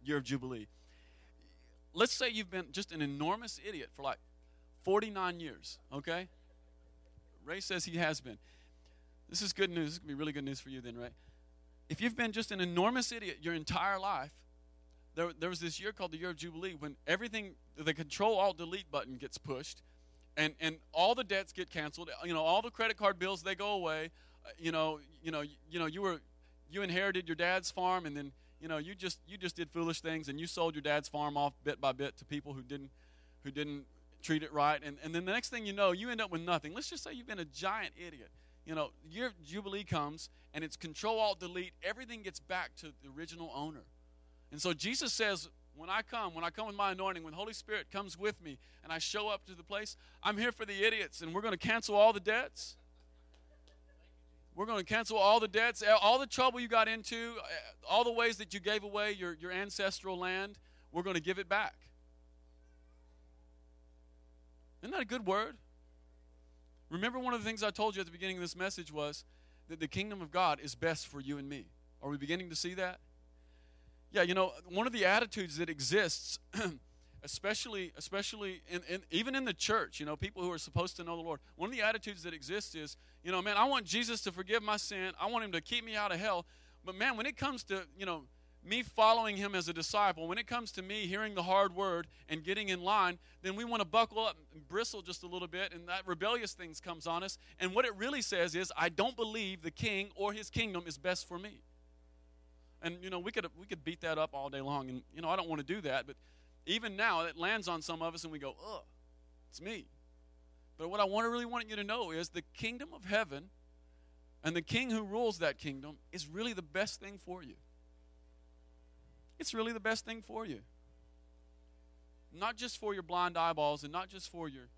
year of Jubilee. Let's say you've been just an enormous idiot for like 49 years, okay? Ray says he has been. This is good news. This to be really good news for you then, right? If you've been just an enormous idiot your entire life, there, there was this year called the year of Jubilee when everything, the control alt delete button gets pushed and and all the debts get canceled. You know, all the credit card bills they go away. Uh, you know, you know, you know, you were you inherited your dad's farm, and then you know you just you just did foolish things, and you sold your dad's farm off bit by bit to people who didn't who didn't treat it right, and and then the next thing you know, you end up with nothing. Let's just say you've been a giant idiot. You know, your jubilee comes, and it's Control Alt Delete. Everything gets back to the original owner. And so Jesus says, when I come, when I come with my anointing, when the Holy Spirit comes with me and I show up to the place, I'm here for the idiots and we're going to cancel all the debts. We're going to cancel all the debts, all the trouble you got into, uh, all the ways that you gave away your, your ancestral land. We're going to give it back. Isn't that a good word? Remember, one of the things I told you at the beginning of this message was that the kingdom of God is best for you and me. Are we beginning to see that? Yeah, you know, one of the attitudes that exists, (clears throat) especially, especially in, in, even in the church, you know, people who are supposed to know the Lord, one of the attitudes that exists is, you know, man, I want Jesus to forgive my sin. I want him to keep me out of hell. But man, when it comes to, you know, me following him as a disciple, when it comes to me hearing the hard word and getting in line, then we want to buckle up and bristle just a little bit, and that rebellious things comes on us. And what it really says is, I don't believe the king or his kingdom is best for me. And you know, we could we could beat that up all day long, and you know, I don't want to do that. But even now, it lands on some of us, and we go, "Ugh, it's me." But what I want to really want you to know is the kingdom of heaven and the king who rules that kingdom is really the best thing for you. It's really the best thing for you. Not just for your blind eyeballs and not just for your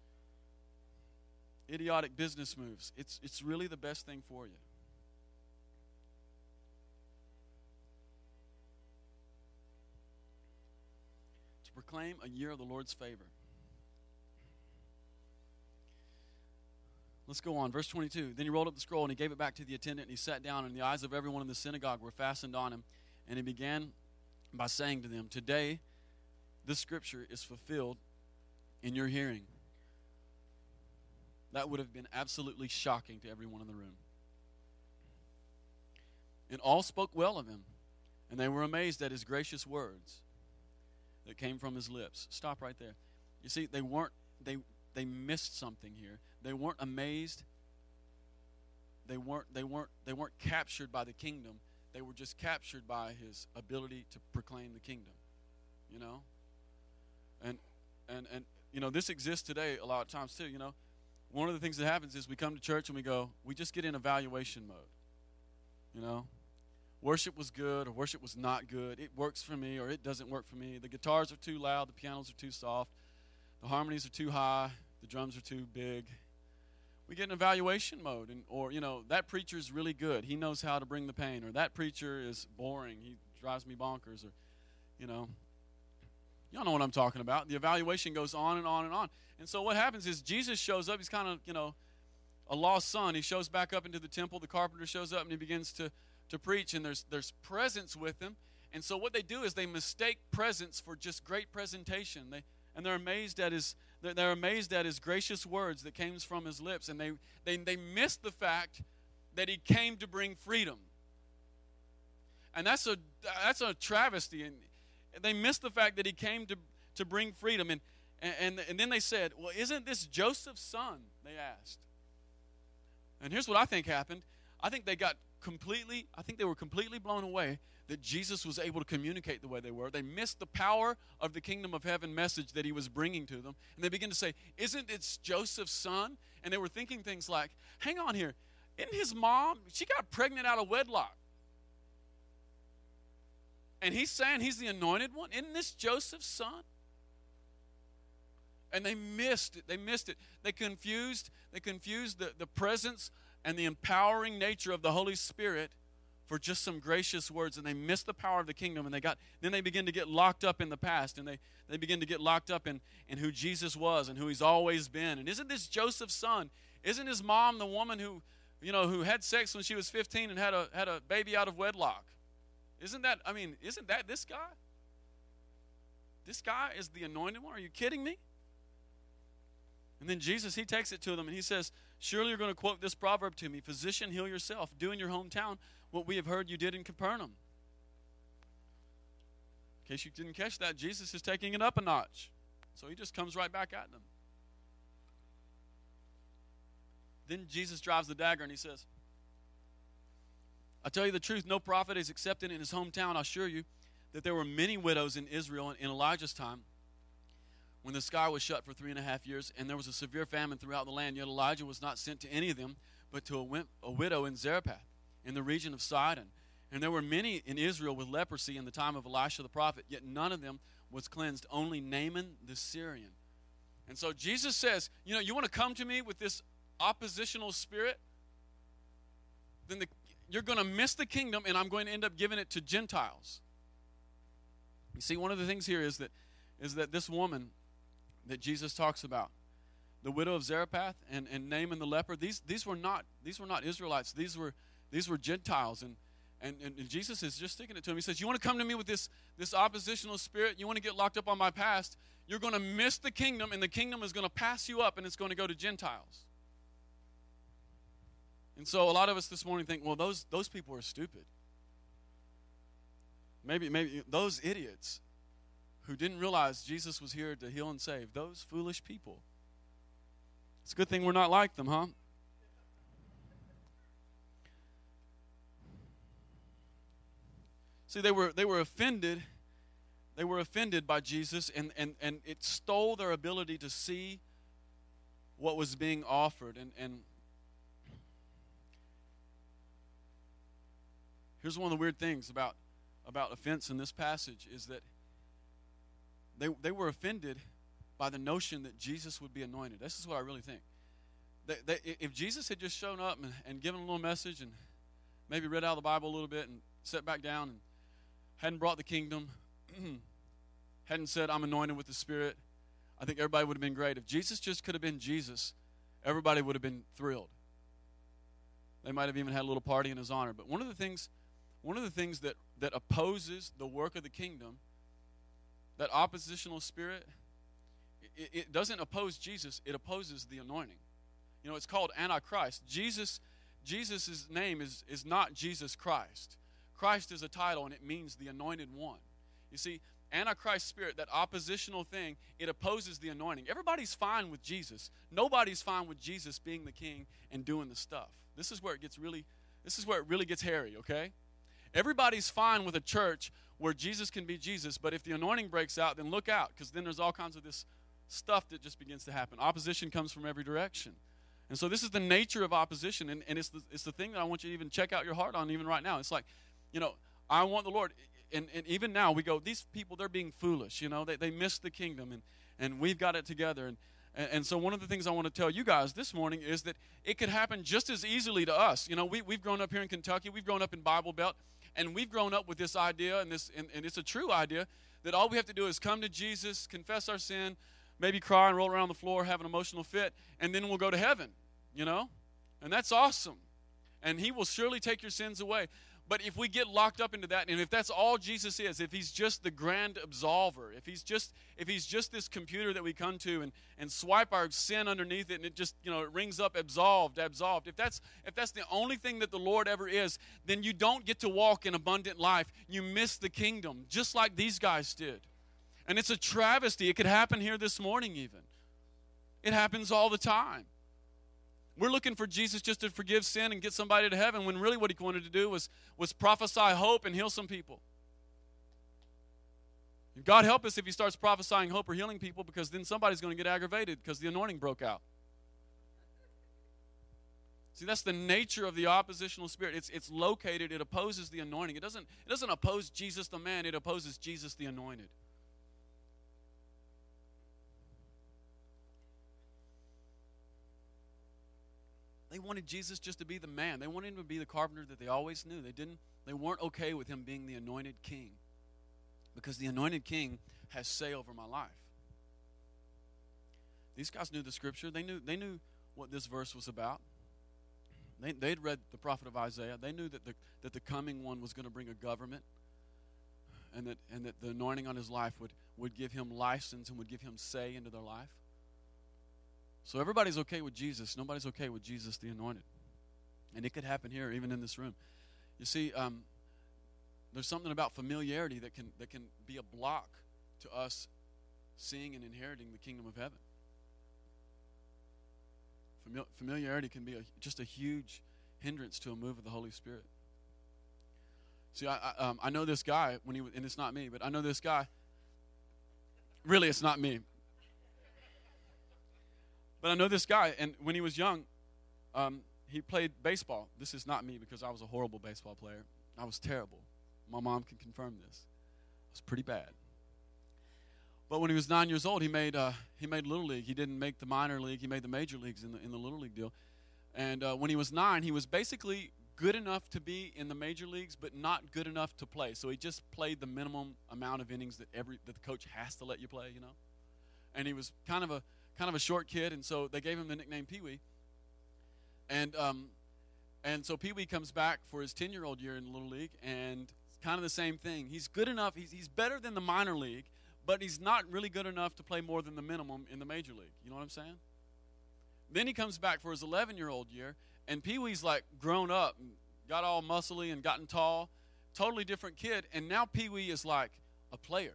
idiotic business moves. It's, it's really the best thing for you. To proclaim a year of the Lord's favor. Let's go on. Verse 22. Then he rolled up the scroll and he gave it back to the attendant and he sat down, and the eyes of everyone in the synagogue were fastened on him. And he began by saying to them, Today, this scripture is fulfilled in your hearing. That would have been absolutely shocking to everyone in the room. And all spoke well of him, and they were amazed at his gracious words that came from his lips. Stop right there. You see, they weren't they they missed something here. They weren't amazed. They weren't they weren't they weren't captured by the kingdom. They were just captured by his ability to proclaim the kingdom. You know? And and and you know, this exists today a lot of times too, you know. One of the things that happens is we come to church and we go, we just get in evaluation mode. You know? Worship was good or worship was not good. It works for me or it doesn't work for me. The guitars are too loud, the pianos are too soft, the harmonies are too high, the drums are too big we get in evaluation mode and or you know that preacher is really good. He knows how to bring the pain or that preacher is boring. He drives me bonkers or you know. Y'all know what i'm talking about. The evaluation goes on and on and on. And so what happens is jesus shows up. He's kind of you know a lost son. He shows back up into the temple. The carpenter shows up and he begins to to preach and there's there's presence with him. And so what they do is they mistake presence for just great presentation. They and they're amazed at his they're amazed at his gracious words that came from his lips. And they they, they miss the fact that he came to bring freedom. And that's a that's a travesty. And they miss the fact that he came to to bring freedom. And and and then they said well isn't this joseph's son? They asked. And here's what i think happened. I think they got completely i think they were completely blown away that Jesus was able to communicate the way they were. They missed the power of the kingdom of heaven message that he was bringing to them. And they begin to say, Isn't it Joseph's son? And they were thinking things like, Hang on here. Isn't his mom, she got pregnant out of wedlock? And he's saying he's the anointed one? Isn't this Joseph's son? And they missed it. They missed it. They confused, they confused the, the presence and the empowering nature of the Holy Spirit for just some gracious words and they miss the power of the kingdom and they got then they begin to get locked up in the past and they, they begin to get locked up in, in who jesus was and who he's always been. And isn't this joseph's son? Isn't his mom the woman who you know who had sex when she was 15 and had a had a baby out of wedlock? Isn't that i mean isn't that this guy? This guy is the anointed one? Are you kidding me? And then jesus he takes it to them and he says surely you're going to quote this proverb to me physician heal yourself. Do in your hometown what we have heard you did in Capernaum. In case you didn't catch that, Jesus is taking it up a notch. So he just comes right back at them. Then Jesus drives the dagger and he says, I tell you the truth, no prophet is accepted in his hometown. I assure you that there were many widows in Israel in Elijah's time when the sky was shut for three and a half years and there was a severe famine throughout the land. Yet Elijah was not sent to any of them, but to a, widow in Zarephath in the region of Sidon. And there were many in Israel with leprosy in the time of Elisha the prophet, yet none of them was cleansed, only Naaman the Syrian. And so Jesus says, You know, you want to come to me with this oppositional spirit? Then the, you're going to miss the kingdom, and I'm going to end up giving it to Gentiles. You see, one of the things here is that, is that this woman that Jesus talks about, the widow of Zarephath and, and Naaman the leper, these, these, were not, these were not Israelites. These were these were Gentiles. And, and, and Jesus is just sticking it to him. He says, You want to come to me with this, this oppositional spirit? You want to get locked up on my past? You're going to miss the kingdom, and the kingdom is going to pass you up, and it's going to go to Gentiles. And so a lot of us this morning think, well, those, those people are stupid. Maybe, maybe those idiots who didn't realize Jesus was here to heal and save, those foolish people. It's a good thing we're not like them, huh? See, they were, they were offended. They were offended by Jesus, and, and, and it stole their ability to see what was being offered. And, and here's one of the weird things about, about offense in this passage is that they, they were offended by the notion that Jesus would be anointed. This is what I really think. if Jesus had just shown up and, and given a little message and maybe read out of the Bible a little bit and sat back down and hadn't brought the kingdom, (clears throat) hadn't said, I'm anointed with the Spirit, I think everybody would have been great. If Jesus just could have been Jesus, everybody would have been thrilled. They might have even had a little party in his honor. But one of the things, one of the things that, that opposes the work of the kingdom, that oppositional spirit, it, it doesn't oppose Jesus, it opposes the anointing. You know, it's called Antichrist. Jesus, Jesus' name is, is not Jesus Christ. Christ is a title and it means the anointed one. You see, Antichrist spirit, that oppositional thing, it opposes the anointing. Everybody's fine with Jesus. Nobody's fine with Jesus being the king and doing the stuff. This is where it gets really this is where it really gets hairy, okay? Everybody's fine with a church where Jesus can be Jesus, but if the anointing breaks out, then look out because then there's all kinds of this stuff that just begins to happen. Opposition comes from every direction. And so this is the nature of opposition, and, and it's, the, it's the thing that I want you to even check out your heart on even right now. It's like, you know, I want the Lord, and, and even now we go, these people, they're being foolish, you know, they, they missed the kingdom, and, and we've got it together. And, and, and so, one of the things I want to tell you guys this morning is that it could happen just as easily to us. You know, we, we've grown up here in Kentucky, we've grown up in Bible Belt, and we've grown up with this idea, and, this, and, and it's a true idea, that all we have to do is come to Jesus, confess our sin, maybe cry and roll around the floor, have an emotional fit, and then we'll go to heaven, you know? And that's awesome. And He will surely take your sins away. But if we get locked up into that, and if that's all Jesus is, if he's just the grand absolver, if he's just if he's just this computer that we come to and, and swipe our sin underneath it and it just, you know, it rings up absolved, absolved. If that's if that's the only thing that the Lord ever is, then you don't get to walk in abundant life. You miss the kingdom, just like these guys did. And it's a travesty. It could happen here this morning even. It happens all the time. We're looking for Jesus just to forgive sin and get somebody to heaven when really what he wanted to do was, was prophesy hope and heal some people. God help us if he starts prophesying hope or healing people because then somebody's going to get aggravated because the anointing broke out. See, that's the nature of the oppositional spirit. It's, it's located, it opposes the anointing. It doesn't, it doesn't oppose Jesus the man, it opposes Jesus the anointed. They wanted Jesus just to be the man. They wanted him to be the carpenter that they always knew. They didn't they weren't okay with him being the anointed king. Because the anointed king has say over my life. These guys knew the scripture. They knew they knew what this verse was about. They, they'd read the prophet of Isaiah. They knew that the, that the coming one was going to bring a government and that, and that the anointing on his life would, would give him license and would give him say into their life. So everybody's okay with Jesus. Nobody's okay with Jesus the anointed. And it could happen here, even in this room. You see, um, there's something about familiarity that can, that can be a block to us seeing and inheriting the kingdom of heaven. Famili- familiarity can be a, just a huge hindrance to a move of the Holy Spirit. See, I, I, um, I know this guy when he and it's not me, but I know this guy. Really, it's not me. But I know this guy, and when he was young, um, he played baseball. This is not me because I was a horrible baseball player. I was terrible. My mom can confirm this. I was pretty bad. But when he was nine years old, he made uh, he made little league. He didn't make the minor league. He made the major leagues in the in the little league deal. And uh, when he was nine, he was basically good enough to be in the major leagues, but not good enough to play. So he just played the minimum amount of innings that every that the coach has to let you play. You know, and he was kind of a kind of a short kid, and so they gave him the nickname Pee Wee. And um, and so Pee Wee comes back for his ten year old year in little league, and it's kind of the same thing. He's good enough. He's he's better than the minor league, but he's not really good enough to play more than the minimum in the major league. You know what I'm saying? Then he comes back for his 11 year old year, and Pee Wee's like grown up, and got all muscly and gotten tall, totally different kid, and now Pee Wee is like a player.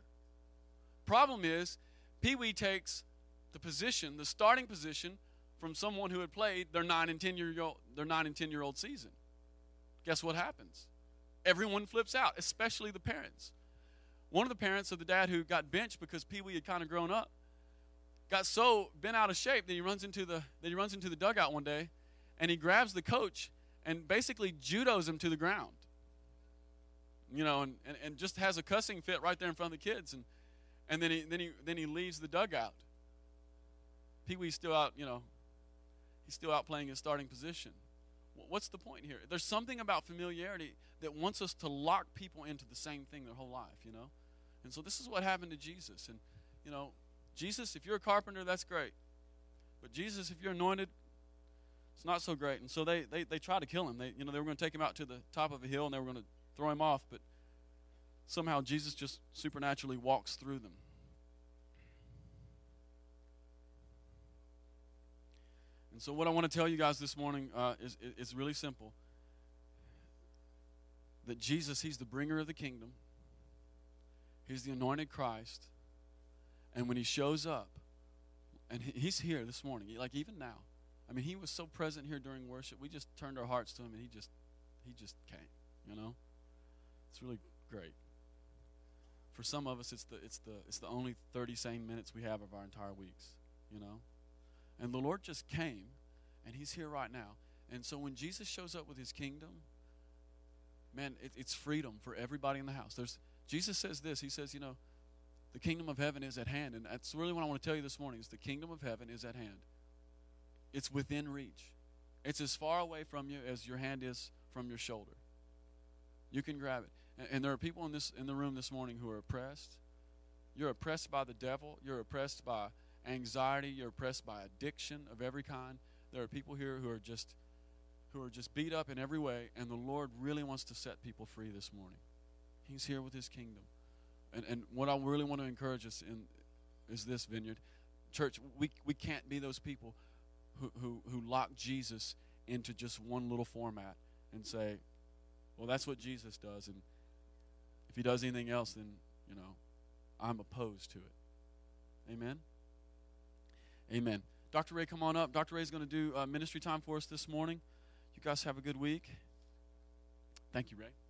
Problem is, Pee Wee takes the position, the starting position, from someone who had played their nine and ten year old their nine and ten year old season. Guess what happens? Everyone flips out, especially the parents. One of the parents of the dad who got benched because Pee Wee had kind of grown up got so bent out of shape that he runs into the that he runs into the dugout one day and he grabs the coach and basically judos him to the ground. You know, and, and, and just has a cussing fit right there in front of the kids and and then he then he then he leaves the dugout. Pee Wee's still out, you know, he's still out playing his starting position. What's the point here? There's something about familiarity that wants us to lock people into the same thing their whole life, you know? And so this is what happened to Jesus. And, you know, Jesus, if you're a carpenter, that's great. But Jesus, if you're anointed, it's not so great. And so they, they, they tried to kill him. They, you know, they were going to take him out to the top of a hill and they were going to throw him off. But somehow Jesus just supernaturally walks through them. And so, what I want to tell you guys this morning uh, is, is really simple that Jesus, He's the bringer of the kingdom, He's the anointed Christ. And when He shows up, and He's here this morning, like even now, I mean, He was so present here during worship, we just turned our hearts to Him and He just, He just came, you know? It's really great. For some of us, it's the, it's the, it's the only 30 same minutes we have of our entire weeks, you know? And the Lord just came, and He's here right now. And so when Jesus shows up with His kingdom, man, it, it's freedom for everybody in the house. There's Jesus says this. He says, you know, the kingdom of heaven is at hand, and that's really what I want to tell you this morning. Is the kingdom of heaven is at hand. It's within reach. It's as far away from you as your hand is from your shoulder. You can grab it. And, and there are people in this in the room this morning who are oppressed. You're oppressed by the devil. You're oppressed by anxiety, you're oppressed by addiction of every kind. There are people here who are just who are just beat up in every way, and the Lord really wants to set people free this morning. He's here with his kingdom. And and what I really want to encourage us in is this vineyard. Church, we we can't be those people who who, who lock Jesus into just one little format and say, Well, that's what Jesus does, and if he does anything else, then, you know, I'm opposed to it. Amen. Amen. Dr. Ray, come on up. Dr. Ray is going to do uh, ministry time for us this morning. You guys have a good week. Thank you, Ray.